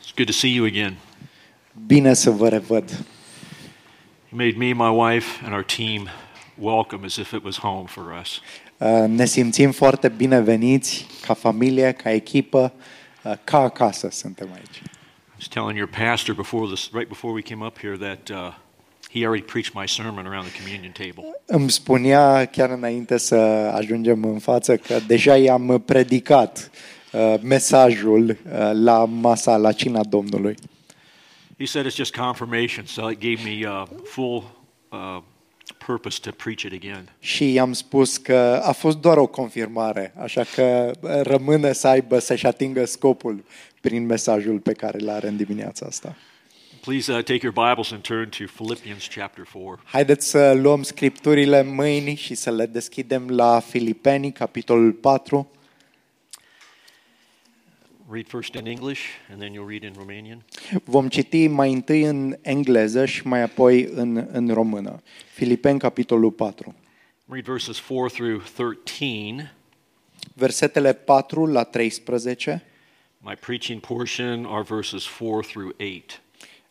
It's good to see you again. Bine să vă revăd. You made me, my wife, and our team welcome as if it was home for us. Uh, Ne simțim foarte bineveniți ca familie, ca echipă, uh, ca acasă suntem aici. I was telling your pastor before this, right before we came up here, that uh, he already preached my sermon around the communion table. Îmi spunea chiar înainte să ajungem în față că deja i-am predicat uh, mesajul uh, la masa, la cina Domnului. He said it's just confirmation, so it gave me uh, full uh, purpose to preach it again. Și i-am spus că a fost doar o confirmare, așa că uh, rămâne să aibă, să-și atingă scopul prin mesajul pe care îl are în dimineața asta. Please uh, take your Bibles and turn to Philippians chapter 4. Haideți să luăm scripturile în mâini și să le deschidem la Filipeni, capitolul 4. Read first in English, and then you'll read in Romanian. Vom citi mai întâi în engleză și mai apoi în, în română. Filipeni, capitolul 4. Read verses 4 through 13. Versetele 4 la 13 My preaching portion are verses 4 through 8.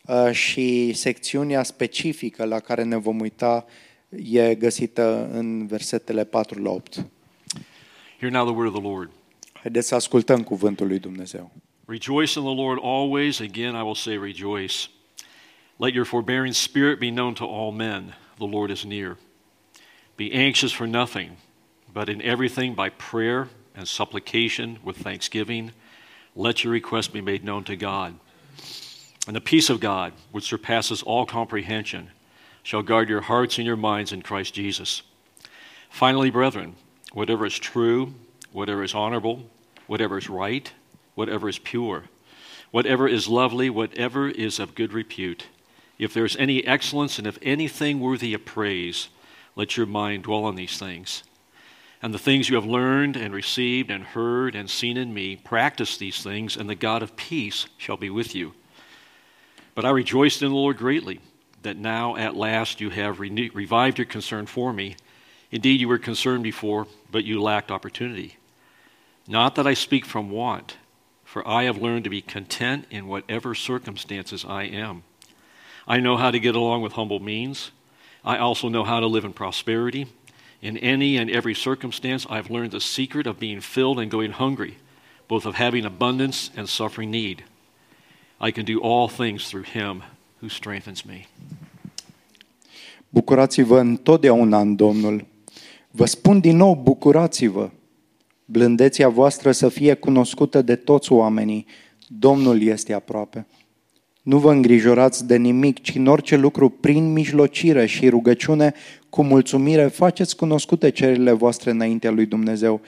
uh, și secțiunea specifică la care ne vom uita e găsită în versetele 4 la 8. Hear now the word of the Lord. Haideți să ascultăm cuvântul lui Dumnezeu. Rejoice in the Lord always. Again, I will say rejoice. Let your forbearing spirit be known to all men. The Lord is near. Be anxious for nothing, but in everything by prayer and supplication with thanksgiving, let your request be made known to God. And the peace of God, which surpasses all comprehension, shall guard your hearts and your minds in Christ Jesus. Finally, brethren, whatever is true, whatever is honorable, whatever is right, whatever is pure, whatever is lovely, whatever is of good repute, if there is any excellence and if anything worthy of praise, let your mind dwell on these things. And the things you have learned and received and heard and seen in me, practice these things, and the God of peace shall be with you. But I rejoiced in the Lord greatly that now at last you have renew- revived your concern for me. Indeed, you were concerned before, but you lacked opportunity. Not that I speak from want, for I have learned to be content in whatever circumstances I am. I know how to get along with humble means. I also know how to live in prosperity. In any and every circumstance, I've learned the secret of being filled and going hungry, both of having abundance and suffering need. I can do all things through him who strengthens me. Bucurați-vă întotdeauna în Domnul. Vă spun din nou, bucurați-vă. Blândețea voastră să fie cunoscută de toți oamenii. Domnul este aproape. Nu vă îngrijorați de nimic, ci în orice lucru, prin mijlocire și rugăciune, cu mulțumire, faceți cunoscute cererile voastre înaintea lui Dumnezeu,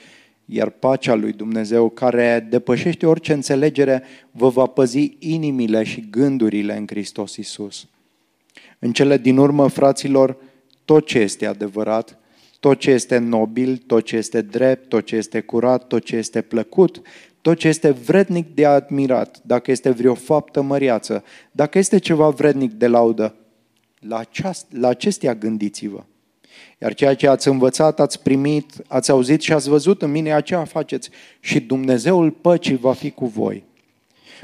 iar pacea lui Dumnezeu, care depășește orice înțelegere, vă va păzi inimile și gândurile în Hristos Isus. În cele din urmă, fraților, tot ce este adevărat, tot ce este nobil, tot ce este drept, tot ce este curat, tot ce este plăcut, tot ce este vrednic de admirat, dacă este vreo faptă măriață, dacă este ceva vrednic de laudă, la, aceast, la acestea gândiți-vă. Iar ceea ce ați învățat, ați primit, ați auzit și ați văzut în mine, aceea faceți și Dumnezeul păcii va fi cu voi.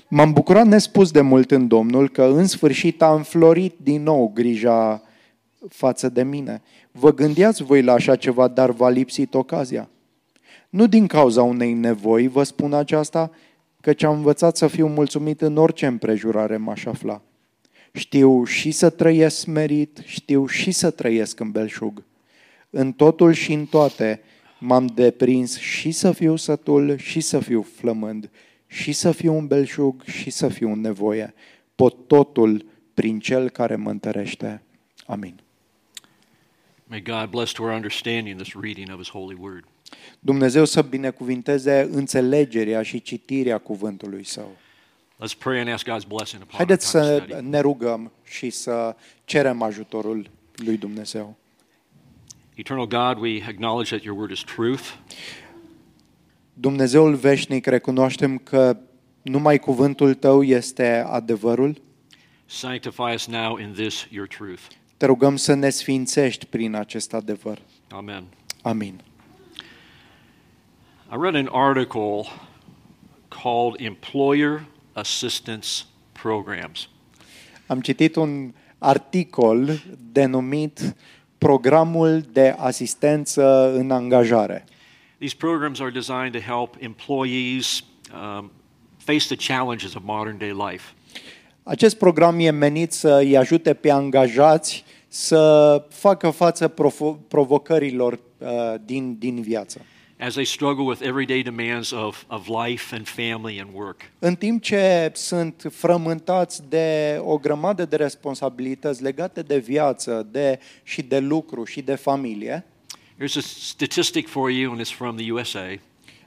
M-am bucurat nespus de mult în Domnul că în sfârșit a înflorit din nou grija față de mine. Vă gândeați voi la așa ceva, dar v-a lipsit ocazia. Nu din cauza unei nevoi vă spun aceasta, căci am învățat să fiu mulțumit în orice împrejurare m-aș afla. Știu și să trăiesc merit, știu și să trăiesc în belșug. În totul și în toate m-am deprins și să fiu sătul și să fiu flămând, și să fiu un belșug și să fiu în nevoie. Pot totul prin cel care mă întărește. Amin. May God bless to our understanding this reading of His holy word. Dumnezeu să binecuvinteze înțelegerea și citirea cuvântului Său. Let's pray and ask God's blessing upon our Haideți time să study. ne rugăm și să cerem ajutorul lui Dumnezeu. Eternal God, we acknowledge that your word is truth. Dumnezeul veșnic, recunoaștem că Numai cuvântul tău este adevărul. Sanctify us now in this your truth. Te rugăm să ne sfințești prin acest adevăr. Amen. Amin. I read an article called Employer Assistance Programs. Am citit un articol denumit Programul de asistență în angajare. These programs are designed to help employees um, face the challenges of modern day life. Acest program e menit să îi ajute pe angajați să facă față provo- provocărilor uh, din, din viață. as they struggle with everyday demands of, of life and family and work. În timp ce sunt frământați de o grămadă de responsabilități legate de viață de, și de lucru și de familie, Here's a statistic for you, and it's from the USA.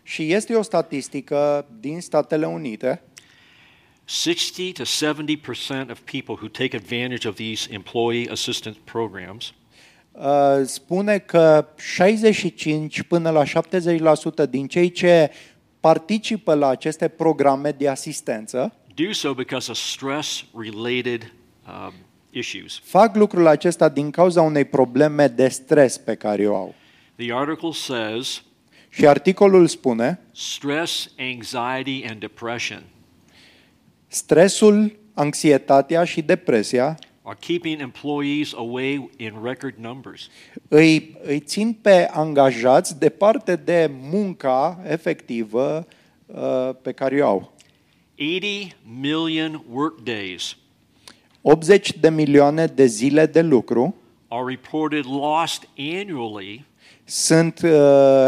și este o statistică din Statele Unite, 60 to 70% of people who take advantage of these employee assistance programs uh, spune că 65 până la 70% din cei ce participă la aceste programe de asistență do so because of stress related um, issues. fac lucrul acesta din cauza unei probleme de stres pe care o au. The article says Și articolul spune, stress, anxiety, and depression stresul, anxietatea și depresia are keeping employees away in record numbers. îi, îi țin pe angajați departe de munca efectivă uh, pe care o au. 80 million work days 80 de milioane de zile de lucru are reported lost annually sunt uh,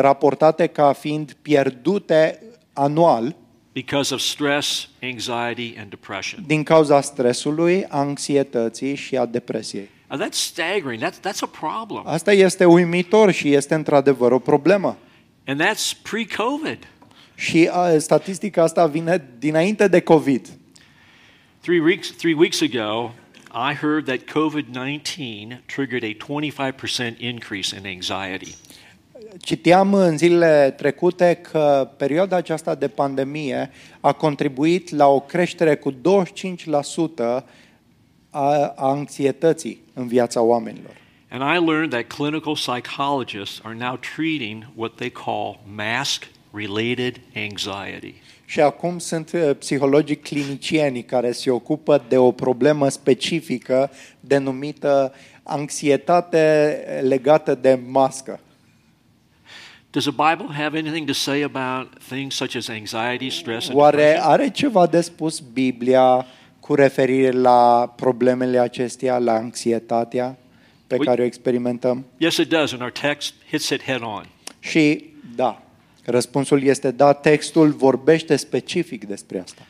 raportate ca fiind pierdute anual because of stress, anxiety, and depression. din cauza stresului, anxietății și a depresiei. Now that's staggering. That's, that's a problem. Asta este uimitor și este într-adevăr o problemă. And that's pre COVID. Și uh, statistica asta vine dinainte de COVID. Three weeks, three weeks ago, I heard that COVID 19 triggered a 25% increase in anxiety. Citeam în zilele trecute că perioada aceasta de pandemie a contribuit la o creștere cu 25% a a anxietății în viața oamenilor. And I learned that clinical psychologists are now treating what they call mask related anxiety. Și acum sunt uh, psihologii clinicieni care se ocupă de o problemă specifică denumită anxietate legată de mască. Does the Bible have anything to say about things such as anxiety, stress, and Oare depression? are ceva de spus Biblia cu referire la problemele acestea, la anxietatea pe Ui- care o experimentăm? Yes, it does, and our text hits it head on. Și da, răspunsul este da, textul vorbește specific despre asta.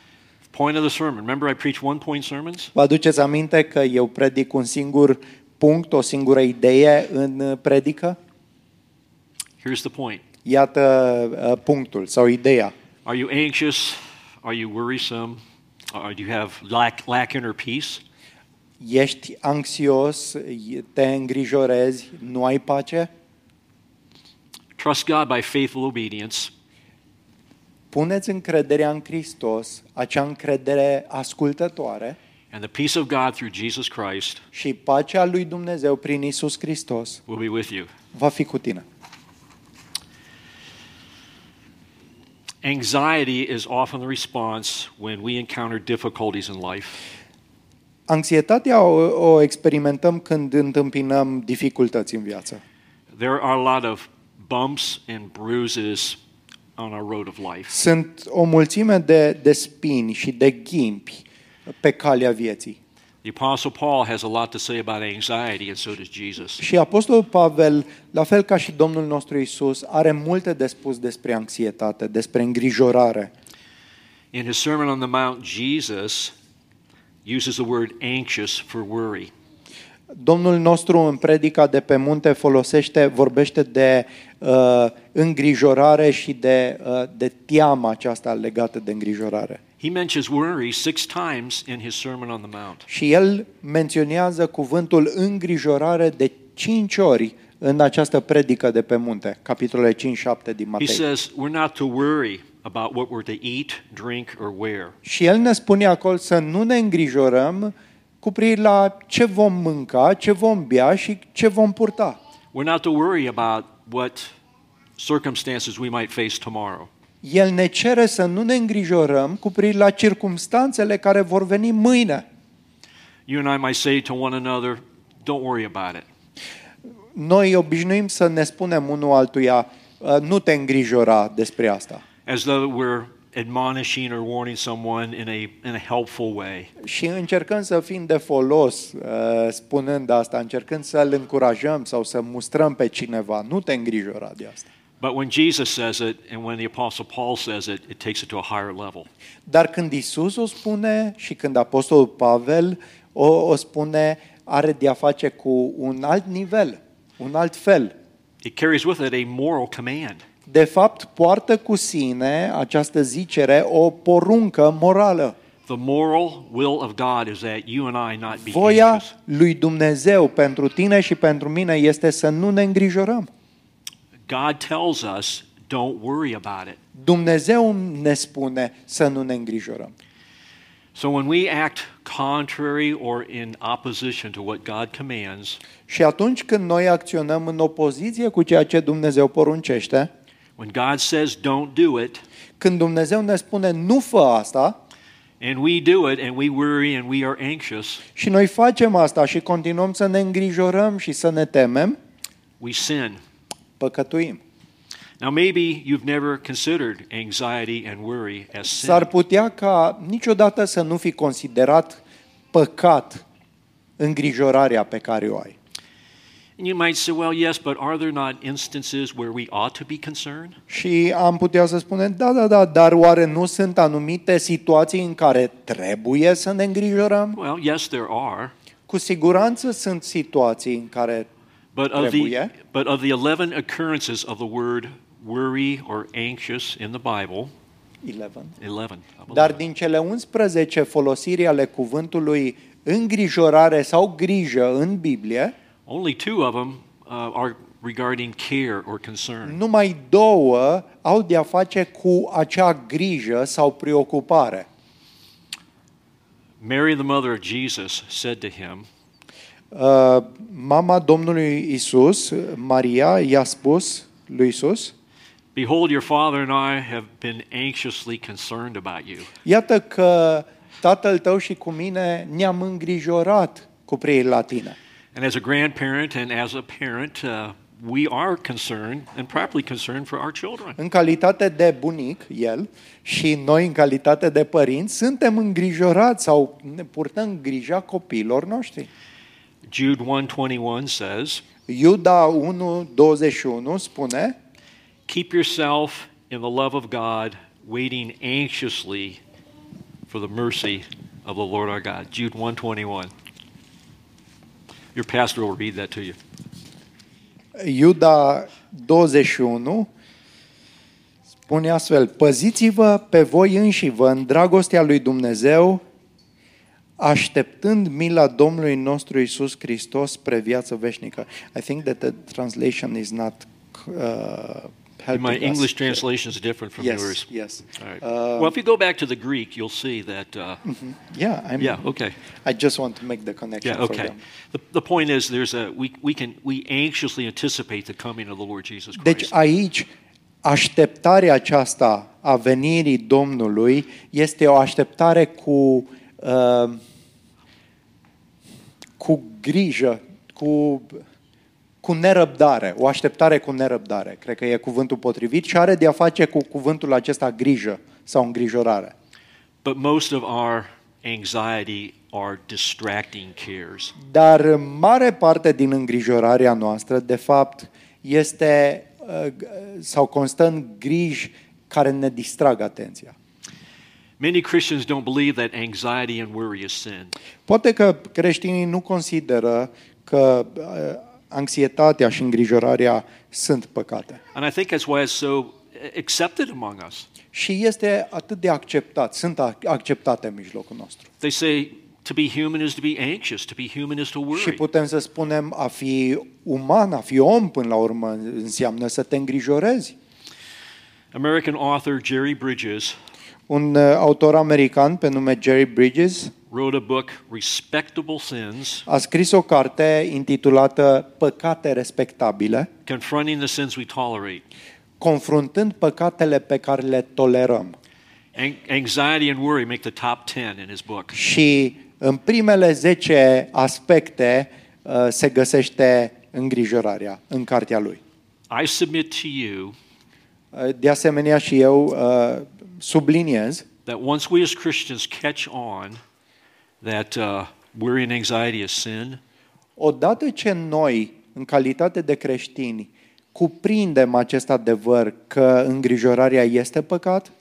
Point of the sermon. Remember, I preach one point sermons? Vă aduceți aminte că eu predic un singur punct, o singură idee în uh, predică? Here's the point Iată uh, punctul sau ideea. Are you anxious? Are you worrisome? Or do you have lack, lack inner peace? Ești anxios, te îngrijorezi, nu ai pace? Trust God by faithful obedience. Puneți încrederea în Hristos, acea încredere ascultătoare And the peace of God through Jesus Christ și pacea lui Dumnezeu prin Isus Hristos will be with you. va fi cu tine. Anxiety is often the response when we encounter difficulties in life. Anxietatea o, o experimentăm când întâmpinăm dificultăți în viață. There are a lot of bumps and bruises on our road of life. Sunt o mulțime de, de spini și de ghimpi pe calea vieții. The Apostle Paul has a lot to say about anxiety, and so does Jesus. Și Apostolul Pavel, la fel ca și Domnul nostru Isus, are multe de spus despre anxietate, despre îngrijorare. In his Sermon on the Mount, Jesus uses the word anxious for worry. Domnul nostru în predica de pe munte folosește, vorbește de uh, îngrijorare și de, uh, de teama aceasta legată de îngrijorare. He mentions worry six times in his Sermon on the Mount. Și el menționează cuvântul îngrijorare de cinci ori în această predică de pe munte, capitolele 5-7 din He Matei. says we're not to worry about what we're to eat, drink, or wear. Și el ne spune acolo să nu ne îngrijorăm cu privire la ce vom mânca, ce vom bea și ce vom purta. We're not to worry about what circumstances we might face tomorrow. El ne cere să nu ne îngrijorăm cu privire la circumstanțele care vor veni mâine. You and I might say to one another, don't worry about it. Noi obișnuim să ne spunem unul altuia, "Uh, nu te îngrijora despre asta. As though we're admonishing or warning someone in a, in a helpful way. Și încercăm să fim de folos uh, spunând asta, încercând să-l încurajăm sau să mustrăm pe cineva. Nu te îngrijora de asta. But when Jesus says it and when the Apostle Paul says it, it takes it to a higher level. Dar când Isus o spune și când Apostolul Pavel o, o spune, are de a face cu un alt nivel, un alt fel. It carries with it a moral command. De fapt, poartă cu sine această zicere o poruncă morală. The moral will of God is that you and I not be Voia anxious. lui Dumnezeu pentru tine și pentru mine este să nu ne îngrijorăm. God tells us, don't worry about it. Dumnezeu ne spune să nu ne îngrijorăm. So when we act contrary or in opposition to what God commands, Și atunci când noi acționăm în opoziție cu ceea ce Dumnezeu poruncește, when God says don't do it, când Dumnezeu ne spune nu fă asta and we do it and we worry and we are anxious, și noi facem asta și continuăm să ne îngrijorăm și să ne temem, we sin. Păcătuim. Now, maybe you've never considered anxiety and worry as sin. S-ar putea ca niciodată să nu fi considerat păcat îngrijorarea pe care o ai. And you might say, well, yes, but are there not instances where we ought to be concerned? Și am putea să spunem, da, da, da, dar oare nu sunt anumite situații în care trebuie să ne îngrijorăm? Well, yes, there are. Cu siguranță sunt situații în care But of, the, Trebuie. but of the 11 occurrences of the word worry or anxious in the Bible, 11. 11, I believe, Dar din cele 11 folosiri ale cuvântului îngrijorare sau grijă în Biblie, only two of them uh, are regarding care or concern. numai două au de-a face cu acea grijă sau preocupare. Mary, the mother of Jesus, said to him, Uh, Mama Domnului Isus, Maria, i-a spus lui Isus, Behold, your father and I have been anxiously concerned about you. iată că tatăl tău și cu mine ne-am îngrijorat cu privire la tine. And as a grandparent and as a parent, uh, we are concerned and properly concerned for our children. În calitate de bunic, el, și noi în calitate de părinți, suntem îngrijorați sau ne purtăm grija copiilor noștri. Jude 1:21 says, Iuda 1, 21 spune, "Keep yourself in the love of God, waiting anxiously for the mercy of the Lord our God." Jude 1:21. Your pastor will read that to you. Iuda 21 spune astfel, păziți-vă pe voi înșivă în dragostea lui Dumnezeu, așteptând mila Domnului nostru Isus Hristos spre viață veșnică. I think that the translation is not uh, helping My us. English translation is different from Yes, yours. yes. All right. Uh, well, if you go back to the Greek, you'll see that. Uh, Yeah, I'm, Yeah. Okay. I just want to make the connection Yeah. for Okay. them. The, the point is, there's a we we can we anxiously anticipate the coming of the Lord Jesus Christ. Deci aici așteptarea aceasta a venirii Domnului este o așteptare cu uh, cu grijă, cu cu nerăbdare, o așteptare cu nerăbdare, cred că e cuvântul potrivit și are de a face cu cuvântul acesta grijă sau îngrijorare. But most of our anxiety are distracting cares. Dar mare parte din îngrijorarea noastră, de fapt, este uh, sau constă în griji care ne distrag atenția. Many Christians don't believe that anxiety and worry is sin. Poate că creștinii nu consideră că uh, anxietatea și îngrijorarea sunt păcate. And I think that's why it's so accepted among us. Și este atât de acceptat, sunt a- acceptate în mijlocul nostru. They say to be human is to be anxious, to be human is to Și worry. putem să spunem a fi uman, a fi om până la urmă înseamnă să te îngrijorezi. American author Jerry Bridges Un uh, autor american pe nume Jerry Bridges wrote a book, Respectable Sins, a scris o carte intitulată Păcate respectabile, confronting the sins we tolerate. confruntând păcatele pe care le tolerăm. An- Anxiety and worry make the top 10 in his book. Și în primele 10 aspecte uh, se găsește îngrijorarea în cartea lui. I submit to you Uh, De asemenea și eu uh, subliniez that once we as Christians catch on that uh, worry and anxiety is sin, Odată ce noi, în calitate de creștini, cuprindem acest adevăr că îngrijorarea este păcat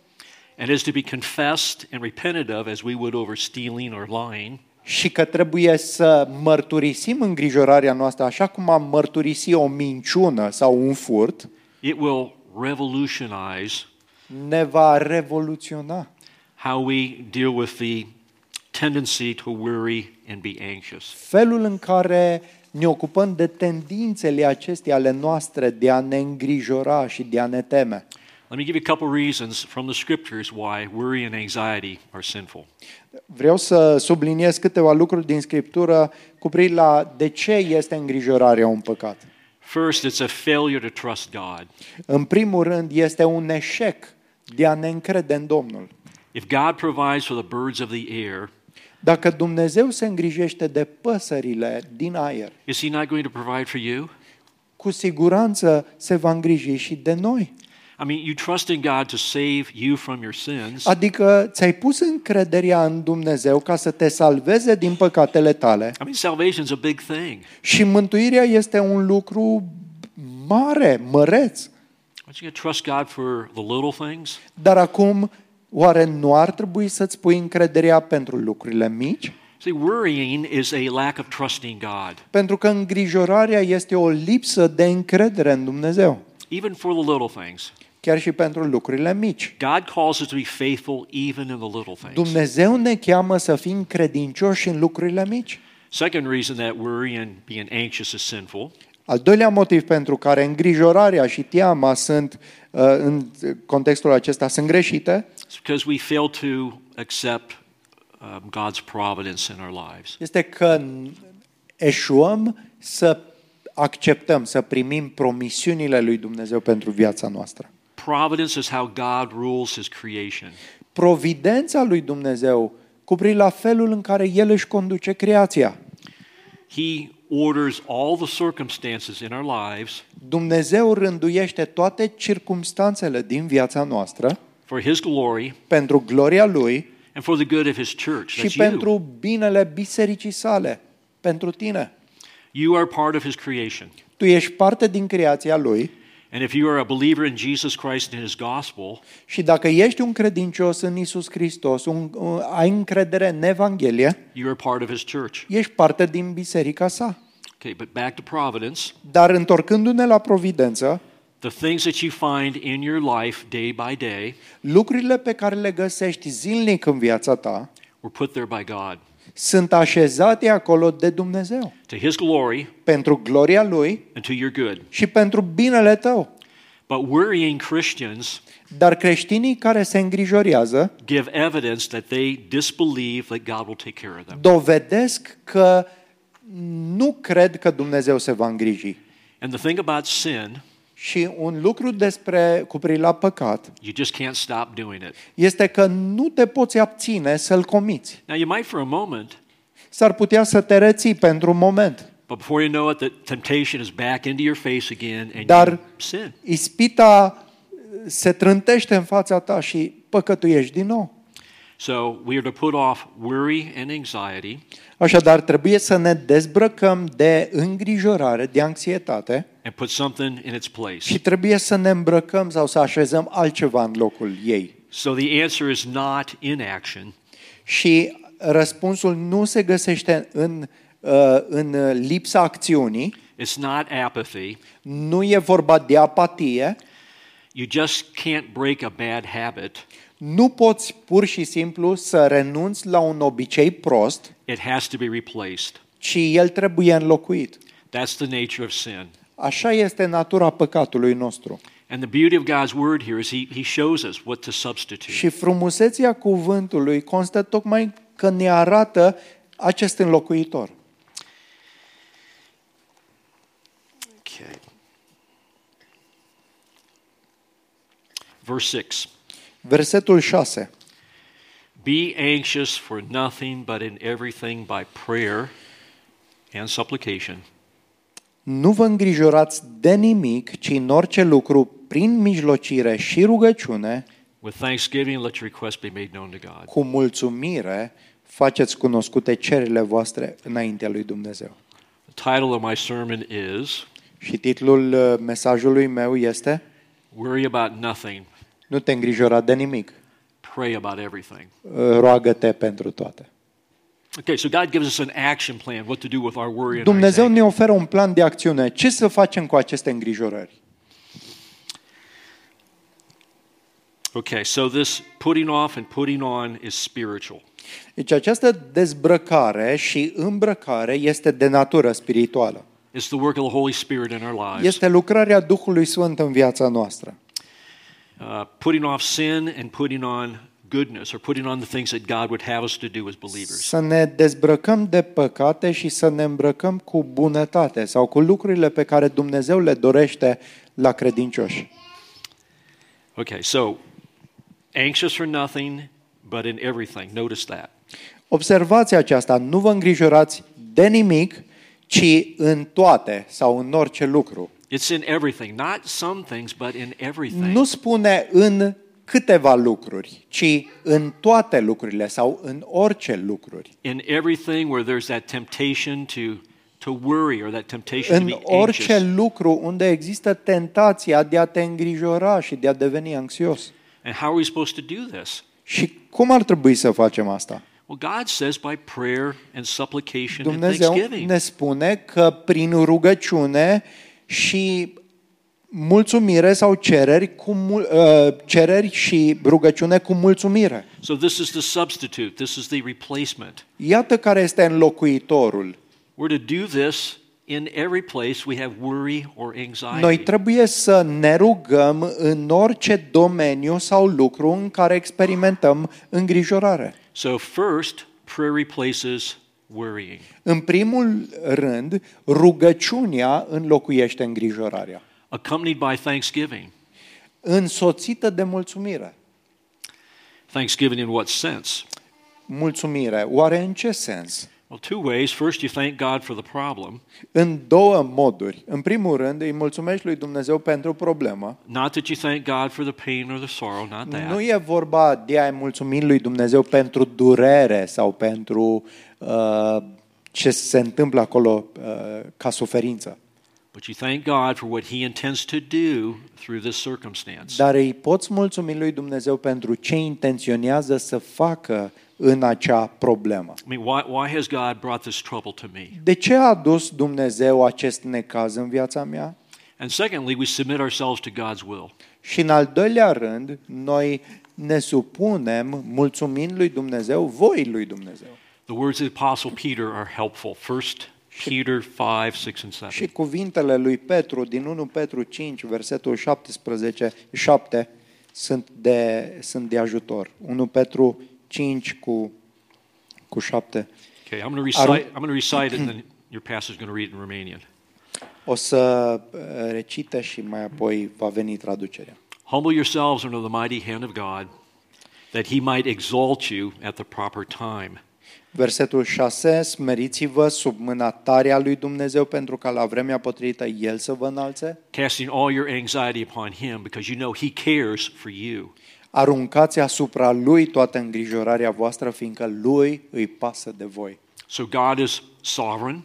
and is to be confessed and repented of as we would over stealing or lying, și că trebuie să mărturisim îngrijorarea noastră așa cum am mărturisi o minciună sau un furt, it will revolutionize ne va revoluționa how we deal with the tendency to worry and be anxious. felul în care ne ocupăm de tendințele acestea ale noastre de a ne îngrijora și de a ne teme. Let me give you a couple reasons from the scriptures why worry and anxiety are sinful. Vreau să subliniez câteva lucruri din Scriptură cu privire la de ce este îngrijorarea un păcat. First, it's a failure to trust God. În primul rând, este un eșec de a ne încrede în Domnul. If God provides for the birds of the air, Dacă Dumnezeu se îngrijește de păsările din aer, is He not going to provide for you? cu siguranță se va îngriji și de noi. I mean, you trust in God to save you from your sins, Adică ți-ai pus încrederea în Dumnezeu ca să te salveze din păcatele tale I mean, salvation's a big thing. și mântuirea este un lucru mare, măreț. Dar acum, oare nu ar trebui să-ți pui încrederea pentru lucrurile mici? See, worrying is a lack of trusting God, Pentru că îngrijorarea este o lipsă de încredere în Dumnezeu, even for the little things. chiar și pentru lucrurile mici. God calls us to be faithful even in the little things. Dumnezeu ne cheamă să fim credincioși în lucrurile mici. Second reason that worry and being anxious is sinful Al doilea motiv pentru care îngrijorarea și teama sunt uh, în contextul acesta sunt greșite is because we fail to accept um, God's providence in our lives. este că eșuăm să acceptăm, să primim promisiunile lui Dumnezeu pentru viața noastră. Providence is how God rules his creation. Providența lui Dumnezeu cu privire la felul în care El își conduce creația. He orders all the circumstances in our lives Dumnezeu rânduiește toate circumstanțele din viața noastră for his glory pentru gloria Lui and for the good of his church. și That's you. pentru binele bisericii sale, pentru tine. You are part of his creation. Tu ești parte din creația Lui And if you are a believer in Jesus Christ and his gospel, și dacă ești un credincios în Isus Hristos, un, un, ai încredere în Evanghelie, you are part of his church. ești parte din biserica sa. Okay, but back to providence. Dar întorcându-ne la providență, The things that you find in your life day by day lucrurile pe care le găsești zilnic în viața ta were put there by God sunt așezate acolo de Dumnezeu to his glory pentru gloria Lui and to your good. și pentru binele tău. But worrying Christians Dar creștinii care se îngrijorează give evidence that they disbelieve that God will take care of them. dovedesc că nu cred că Dumnezeu se va îngriji. And the thing about sin, Și un lucru despre cu privire la păcat you just can't stop doing it. este că nu te poți abține să-l comiți. Now, you might for a moment, S-ar putea să te reții pentru un moment, but before you know it, the temptation is back into your face again and Dar- you sin. ispita se trântește în fața ta și păcătuiești din nou. So we are to put off worry and anxiety Așadar, trebuie să ne dezbrăcăm de îngrijorare, de anxietate and put something in its place. și trebuie să ne îmbrăcăm sau să așezăm altceva în locul ei. So the answer is not inaction, Și răspunsul nu se găsește în, uh, în lipsa acțiunii, it's not apathy. nu e vorba de apatie, You just can't break a bad habit. Nu poți pur și simplu să renunți la un obicei prost, It has to be replaced. ci el trebuie înlocuit. That's the nature of sin. Așa este natura păcatului nostru. And the beauty of God's word here is he, he shows us what to substitute. Și frumusețea cuvântului constă tocmai că ne arată acest înlocuitor. Okay. Verse 6 Versetul 6. Be anxious for nothing, but in everything by prayer and supplication. Nu vă îngrijorați de nimic, ci în orice lucru, prin mijlocire și rugăciune, With thanksgiving, let your request be made known to God. cu mulțumire, faceți cunoscute cererile voastre înaintea lui Dumnezeu. The title of my sermon is Și titlul uh, mesajului meu este Worry About Nothing, Nu te îngrijora de nimic, Pray About Everything. uh, roagă-te pentru toate. Okay, so God gives us an action plan what to do with our worry and Dumnezeu anxiety. ne oferă un plan de acțiune. Ce să facem cu aceste îngrijorări? Okay, so this putting off and putting on is spiritual. Deci această dezbrăcare și îmbrăcare este de natură spirituală. It's the work of the Holy Spirit in our lives. Este lucrarea Duhului Sfânt în viața noastră. Uh, putting off sin and putting on goodness or putting on the things that God would have us to do as believers. Să ne dezbrăcăm de păcate și să ne îmbrăcăm cu bunătate sau cu lucrurile pe care Dumnezeu le dorește la credincioși. Okay, so anxious for nothing, but in everything. Notice that. Observați aceasta, nu vă îngrijorați de nimic, ci în toate sau în orice lucru. It's in everything, not some things, but in everything. Nu spune în câteva lucruri, ci în toate lucrurile sau în orice lucruri. In everything where there's that temptation to to worry or that temptation to În be orice anxious. lucru unde există tentația de a te îngrijora și de a deveni anxios. And how are we supposed to do this? Și cum ar trebui să facem asta? Well, God says by prayer and supplication and Dumnezeu thanksgiving. ne spune că prin rugăciune și mulțumire sau cereri, cu, mul- uh, cereri și rugăciune cu mulțumire. So this is the substitute. This is the replacement. Iată care este înlocuitorul. We're to do this in every place we have worry or anxiety. Noi trebuie să ne rugăm în orice domeniu sau lucru în care experimentăm îngrijorare. So first, prayer replaces worrying. În primul rând, rugăciunea înlocuiește îngrijorarea, accompanied by thanksgiving. însoțită de mulțumire. Thanksgiving in what sense? Mulțumire, oare în ce sens? Well, two ways. First, you thank God for the problem, În două moduri. În primul rând, îi mulțumești lui Dumnezeu pentru problemă. not that you thank God for the pain or the sorrow, not that. Nu e vorba de a-i mulțumi lui Dumnezeu pentru durere sau pentru uh, ce se întâmplă acolo uh, ca suferință. But you thank God for what He intends to do through this circumstance. Dar îi poți mulțumi lui Dumnezeu pentru ce intenționează să facă în acea problemă. I mean, why, why has God brought this trouble to me? De ce a adus Dumnezeu acest necaz în viața mea? And secondly, we submit ourselves to God's will. Și în al doilea rând, noi ne supunem mulțumind lui Dumnezeu, voii lui Dumnezeu. The words of the Apostle Peter are helpful. First Peter 5, 6, and 7. Și cuvintele lui Petru din 1 Petru 5, versetul 17, 7 sunt de, sunt de ajutor. 1 Petru 5 cu, cu 7. Okay, I'm going to recite. I'm going to recite it, and then your pastor is going to read it in Romanian. O să uh, recite și mai apoi va veni traducerea. Humble yourselves under the mighty hand of God, that He might exalt you at the proper time. Versetul 6, smeriți-vă sub mâna tare a lui Dumnezeu pentru ca la vremea potrivită El să vă înalțe. casting all your anxiety upon him because you know he cares for you. Aruncați asupra Lui toată îngrijorarea voastră, fiindcă Lui îi pasă de voi. So God is sovereign.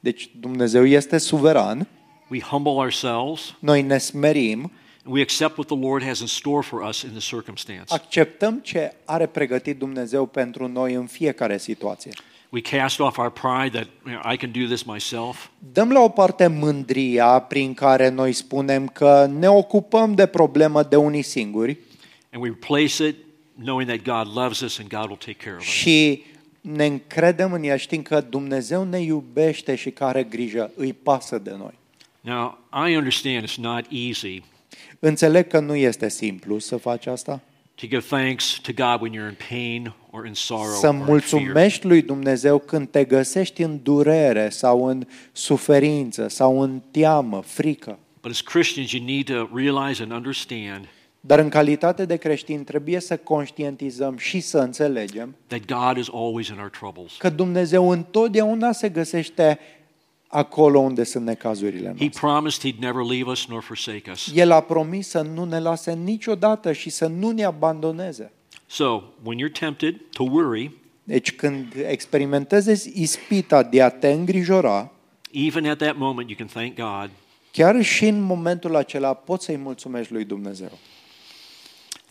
Deci Dumnezeu este suveran, We humble ourselves noi ne smerim, and we accept what the Lord has in store for us in the circumstance. acceptăm ce are pregătit Dumnezeu pentru noi în fiecare situație. We cast off our pride that you know, I can do this myself. Dăm la o parte mândria prin care noi spunem că ne ocupăm de problemă de unii singuri And we replace it knowing that God loves us and God will take care of us. și ne încredem în ea știind că Dumnezeu ne iubește și că are grijă, îi pasă de noi. Now, I understand it's not easy Înțeleg că nu este simplu să faci asta. To give thanks to God when you're in pain or in sorrow Să or in fear. mulțumești lui Dumnezeu când te găsești în durere sau în suferință sau în teamă, frică. But as Christians, you need to realize and understand Dar în calitate de creștini trebuie să conștientizăm și să înțelegem that God is always in our troubles. că Dumnezeu întotdeauna se găsește acolo unde sunt necazurile He noastre. promised He'd never leave us nor forsake us. El a promis să nu ne lase niciodată și să nu ne abandoneze. So, when you're tempted to worry, Deci când experimentezi ispita de a te îngrijora, even at that moment, you can thank God. chiar și în momentul acela poți să-i mulțumești lui Dumnezeu.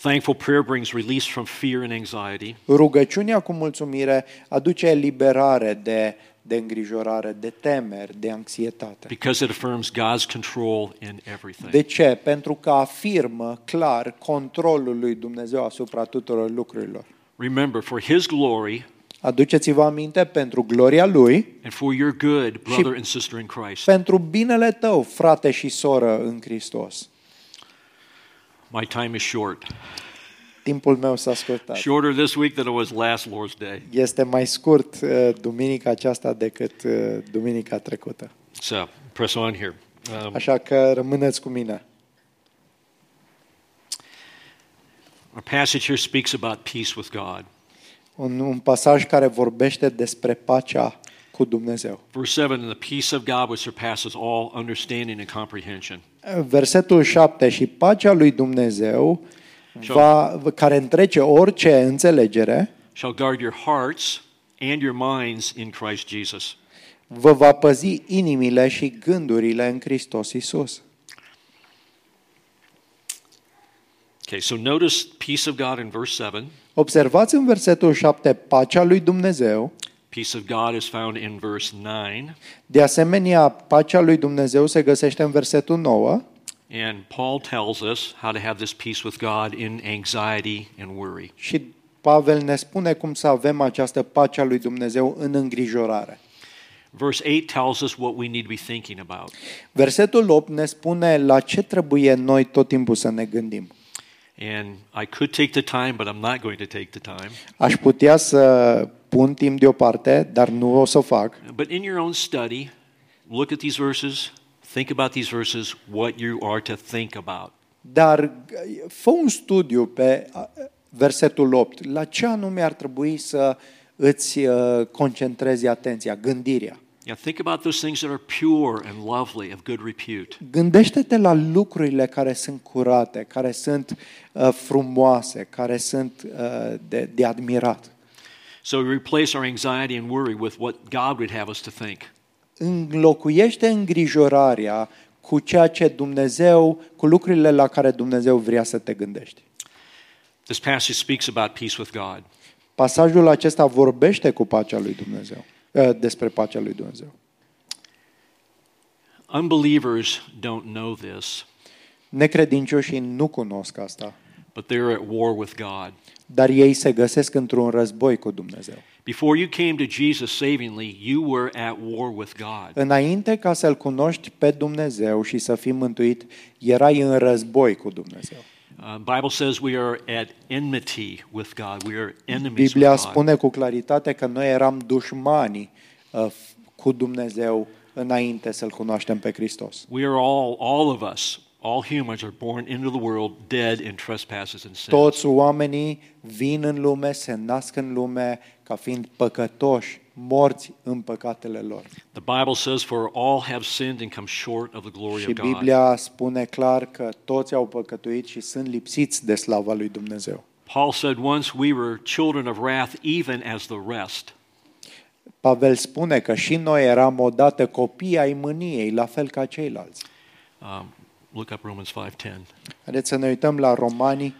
Thankful prayer brings release from fear and anxiety. Rugăciunea cu mulțumire aduce eliberare de, de îngrijorare, de temeri, de anxietate. because it affirms God's control in everything. De ce? Pentru că afirmă clar controlul lui Dumnezeu asupra tuturor lucrurilor. Remember, for His glory Aduceți-vă aminte pentru gloria lui, and for your good, brother and sister in Christ. pentru binele tău, frate și soră în Hristos. My time is short. Timpul meu s-a scurtat. Shorter this week than it was last Lord's Day. Este mai scurt uh, duminica aceasta decât uh, duminica trecută. So, press on here. Um, Așa că rămâneți cu mine. our passage here speaks about peace with God. Un, un pasaj care vorbește despre pacea cu Dumnezeu. Verse 7 And the peace of God which surpasses all understanding and comprehension. Versetul 7 și pacea lui Dumnezeu va, care întrece orice înțelegere shall guard your hearts and your minds in Christ Jesus. vă va păzi inimile și gândurile în Hristos Isus. Okay, so notice peace of God in verse 7. Observați în versetul 7 pacea lui Dumnezeu. Peace of God is found in verse 9. De asemenea, pacea lui Dumnezeu se găsește în versetul 9 And Paul tells us how to have this peace with God in anxiety and worry. și Pavel ne spune cum să avem această pace a lui Dumnezeu în îngrijorare. Verse 8 tells us what we need to be thinking about. Versetul 8 ne spune la ce trebuie noi tot timpul să ne gândim. And I could take the time, but I'm not going to take the time. Aș putea să pun timp deoparte, dar nu o să o fac. But in your own study, look at these verses, think about these verses, what you are to think about. Dar fă un studiu pe a, versetul 8. La ce anume ar trebui să îți uh, concentrezi atenția, gândirea? Yeah, think about those things that are pure and lovely, of good repute. Gândește-te la lucrurile care sunt curate, care sunt uh, frumoase, care sunt uh, de, de admirat. So we replace our anxiety and worry with what God would have us to think. Înlocuiește îngrijorarea cu ceea ce Dumnezeu, cu lucrurile la care Dumnezeu vrea să te gândești. This passage speaks about peace with God. Pasajul acesta vorbește cu pacea lui Dumnezeu, uh, despre pacea lui Dumnezeu. Unbelievers don't know this, Necredincioșii nu cunosc asta, but they're at war with God. dar ei se găsesc într-un război cu Dumnezeu. Before you came to Jesus savingly, you were at war with God. Înainte ca să-L cunoști pe Dumnezeu și să fii mântuit, erai în război cu Dumnezeu. Uh, Bible says we are at enmity with God. We are enemies Biblia with God. spune cu claritate că noi eram dușmani uh, cu Dumnezeu înainte să-L cunoaștem pe Hristos. We are all, all of us, all humans are born into the world dead in trespasses and sins. Toți oamenii vin în lume, se nasc în lume ca fiind păcătoși, morți în păcatele lor. The Bible says, For all have sinned and come short of the glory Și of God. Biblia spune clar că toți au păcătuit și sunt lipsiți de slava lui Dumnezeu. Paul said once, We were children of wrath, even as the rest. Pavel spune că și noi eram odată copii ai mâniei, la fel ca ceilalți. Um, look up Romans 5.10. Haideți să ne uităm la Romani,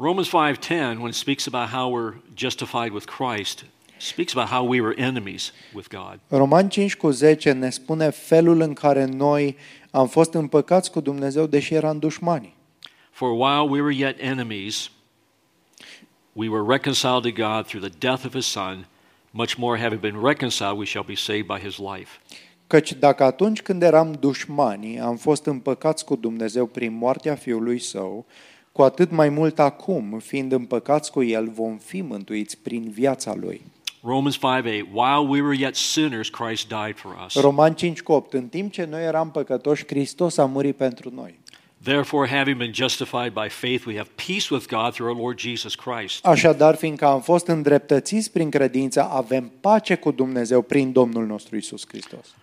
Romans 5.10, when it speaks about how we're justified with Christ, speaks about how we were enemies with God. Roman 5 cu 10 ne spune felul în care noi am fost împăcați cu Dumnezeu, deși eram dușmani. For while we were yet enemies, we were reconciled to God through the death of his Son. Much more, having been reconciled, we shall be saved by his life. Căci dacă atunci când eram dușmani am fost împăcați cu Dumnezeu prin moartea Fiului Său, cu atât mai mult acum, fiind împăcați cu El, vom fi mântuiți prin viața Lui. Romans 5 8. While we were yet sinners, Christ died for us. Roman 5 cu 8. În timp ce noi eram păcătoși, Hristos a murit pentru noi. Therefore, having been justified by faith, we have peace with God through our Lord Jesus Christ. Așadar, fiindcă am fost îndreptățiți prin credință, avem pace cu Dumnezeu prin Domnul nostru Isus Hristos.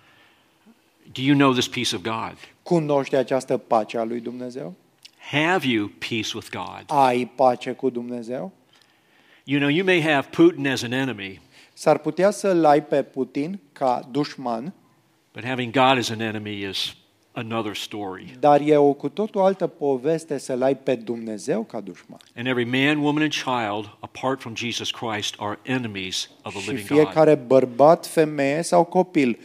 Do you know this peace of God? Cunoști această pace a lui Dumnezeu? Have you peace with God? Ai pace cu Dumnezeu? You know, you may have Putin as an enemy, S-ar putea să-l ai pe Putin ca dușman, but having God as an enemy is another story. dar e o cu totul altă poveste să-l ai pe Dumnezeu ca dușman. And every man, woman, and child, apart from Jesus Christ, are enemies of the Și living God. fiecare bărbat, femeie sau copil,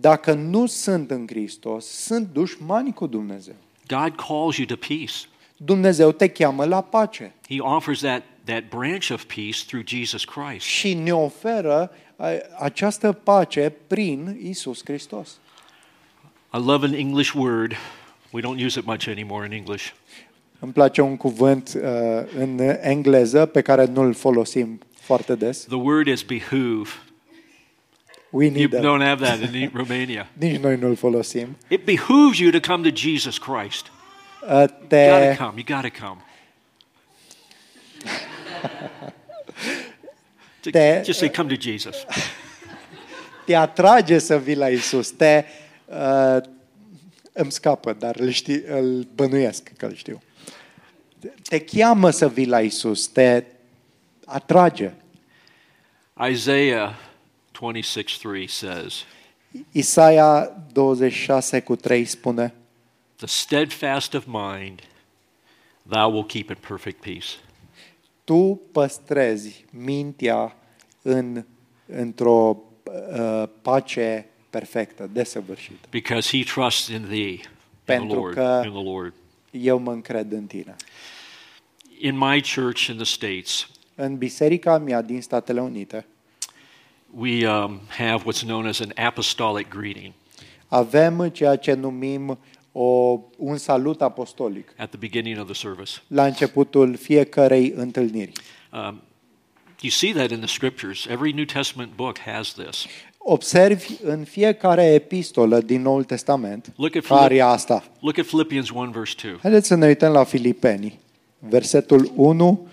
dacă nu sunt în Hristos, sunt dușmani cu Dumnezeu. God calls you to peace. Dumnezeu te cheamă la pace He offers that, that branch of peace through Jesus Christ. și ne oferă a, această pace prin Isus Hristos. I love an English word. We don't use it much anymore in English. Îmi place un cuvânt uh, în engleză pe care nu-l folosim foarte des. The word is behoove. We You need that. don't have that in Romania. Nici noi nu-l folosim. It behooves you to come to Jesus Christ. Uh, You gotta te, come. You gotta come. Te- Just say, come to Jesus. te atrage să vii la Isus. Te, uh, îmi scapă, dar îl, știi, îl bănuiesc că îl știu. Te- Te cheamă să vii la Isus. Te atrage. Isaiah 26 3 says, Isaia 26 cu 3 spune The steadfast of mind thou will keep in perfect peace. Tu păstrezi mintea în, într-o uh, pace perfectă, desăvârșită. Because he trusts in thee, in the Pentru Lord. că- In the Lord. Eu mă încred în tine. In my church in the States, În biserica mea din Statele Unite we um, have what's known as an apostolic greeting avem ceea ce numim o, un salut apostolic at the beginning of the service. la începutul fiecărei întâlniri. Um, you see that in the scriptures. Every New Testament book has this. Observi în fiecare epistolă din Noul Testament Look at care Philipp- e asta. Look at Philippians 1, verse 2. Haideți să ne uităm la Filipeni, versetul 1,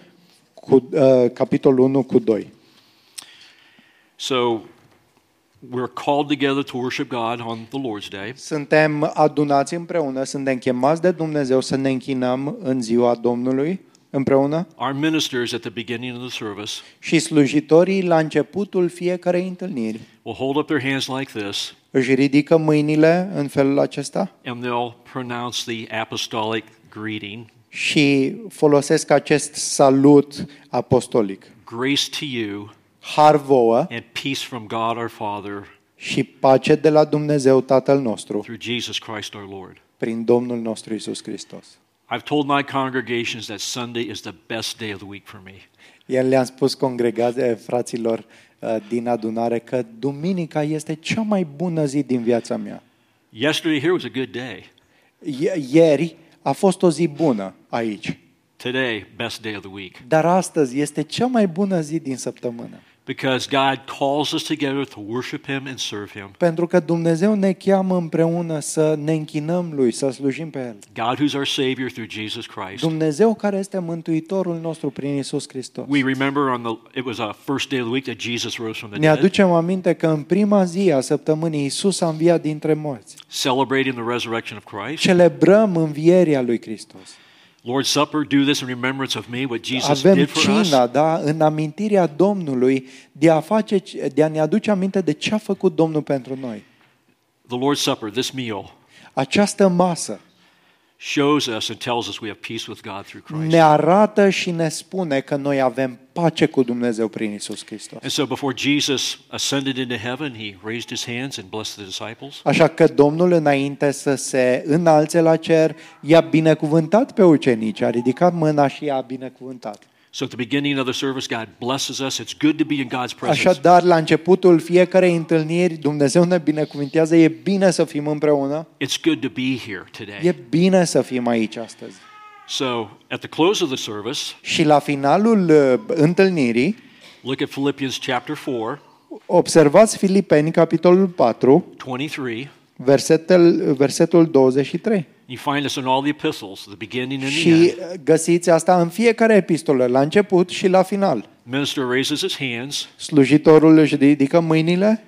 cu, uh, capitolul 1 cu 2. So we're called together to worship God on the Lord's Day. Suntem adunați împreună, suntem chemați de Dumnezeu să ne închinăm în ziua Domnului împreună Our ministers at the beginning of the service și slujitorii la începutul fiecarei întâlniri will hold up their hands like this își ridică mâinile în felul acesta and they'll pronounce the apostolic greeting și folosesc acest salut apostolic. Grace to you Har vouă and peace from God our Father și pace de la Dumnezeu Tatăl nostru through Jesus Christ our Lord. prin Domnul nostru Isus Hristos. I've told my congregations that Sunday is the best day of the week for me. El le-am spus congregației fraților uh, din adunare că duminica este cea mai bună zi din viața mea. Yesterday here was a good day. I- Ieri a fost o zi bună aici, Today, best day of the week. dar astăzi este cea mai bună zi din săptămână. Because God calls us together to worship Him and serve Him. Pentru că Dumnezeu ne cheamă împreună să ne închinăm Lui, să slujim pe El. God, who's our Savior through Jesus Christ. Dumnezeu care este Mântuitorul nostru prin Isus Hristos. We remember on the it was a first day of the week that Jesus rose from the Ne dead, aducem aminte că în prima zi a săptămânii Isus a înviat dintre morți. celebrating the resurrection of Christ. Celebrăm învierea lui Hristos. Lord's Supper, do this in remembrance of me, what Jesus Avem did for us. cina, da, în amintirea Domnului de a, face, de a ne aduce aminte de ce a făcut Domnul pentru noi. The Lord's Supper, this meal, Această masă shows us and tells us we have peace with God through Christ. ne arată și ne spune că noi avem pace cu Dumnezeu prin Isus Hristos. And so before Jesus ascended into heaven, he raised his hands and blessed the disciples. Așa că Domnul, înainte să se înalțe la cer, i-a binecuvântat pe ucenici, a ridicat mâna și i-a binecuvântat. So at the beginning of the service, God blesses us. It's good to be in God's presence. Așadar, la începutul fiecarei întâlniri, Dumnezeu ne binecuvintează, e bine să fim împreună, It's good to be here today. e bine să fim aici astăzi. So at the close of the service, Și la finalul uh, întâlnirii, look at Philippians chapter 4, observați Filipeni, capitolul 4, 23. versetul, versetul 23. You find this in all the epistles, the beginning and the Și end. uh, găsiți asta în fiecare epistolă, la început și la final. Minister raises his hands. Slujitorul își ridică mâinile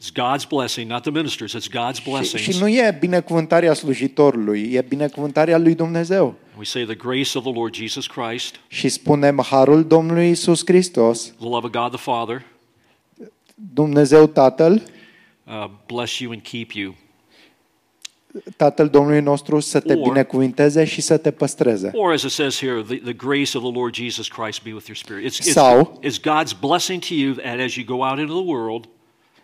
It's God's blessing, not the minister's. It's God's și, blessings. și nu e binecuvântarea slujitorului, e binecuvântarea lui Dumnezeu. We say the grace of the Lord Jesus Christ, Și spunem harul Domnului Isus Hristos, the love of God the Father, Dumnezeu Tatăl, uh, bless you and keep you. Tatăl Domnului nostru să te Or- binecuvinteze și să te păstreze. Or as it says here, the, the grace of the Lord Jesus Christ be with your spirit. It's, it's, Sau- it's God's blessing to you that as you go out into the world,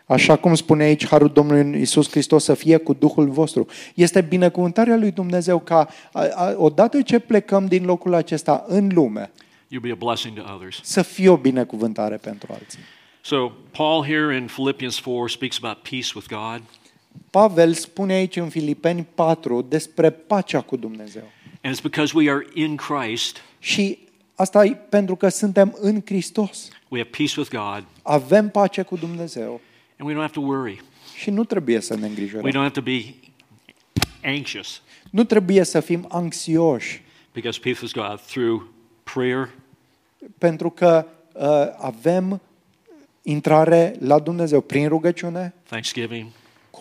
Așa cum spune aici harul Domnului Isus Hristos să fie cu Duhul vostru. Este binecuvântarea lui Dumnezeu ca a, a, odată ce plecăm din locul acesta în lume, you'll be a blessing to others. să fie o binecuvântare pentru alții. So Paul here in Philippians 4 speaks about peace with God. Pavel spune aici în Filipeni 4 despre pacea cu Dumnezeu. And it's because we are in Christ, Și asta e pentru că suntem în Hristos. we have peace with God, Avem pace cu Dumnezeu and we don't have to worry. și nu trebuie să ne We îngrijorăm. don't have to be anxious Nu trebuie să fim anxioși because peace with God through prayer, pentru că uh, avem intrare la Dumnezeu prin rugăciune, thanksgiving,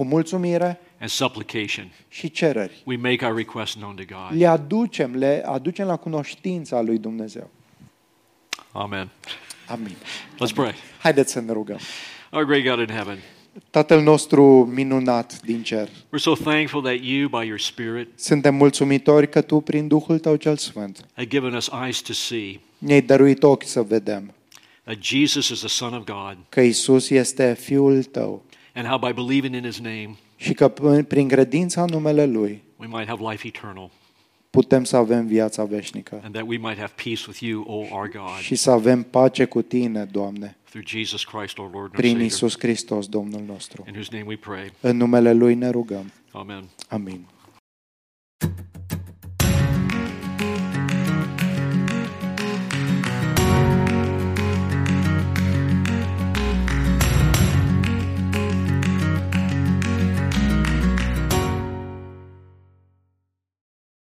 cu mulțumire and supplication. și cereri. We make our requests known to God. Le aducem, le aducem la cunoștința lui Dumnezeu. Amen. Amin. Let's pray. Haideți să ne rugăm. Our great God in heaven, Tatăl nostru minunat din cer, we're so thankful that you, by your Spirit, suntem mulțumitori că Tu, prin Duhul Tău cel Sfânt, have given us eyes to see ne-ai dăruit ochi să vedem that Jesus is the Son of God, că Isus este Fiul Tău and how by believing in his name, și că p- prin credința în numele Lui we might have life eternal, putem să avem viața veșnică and that we might have peace with you, O our God, și să avem pace cu Tine, Doamne, through Jesus Christ, our Lord and our prin Savior, Isus Hristos, Domnul nostru. in whose name we pray. În numele Lui ne rugăm. Amen. Amin.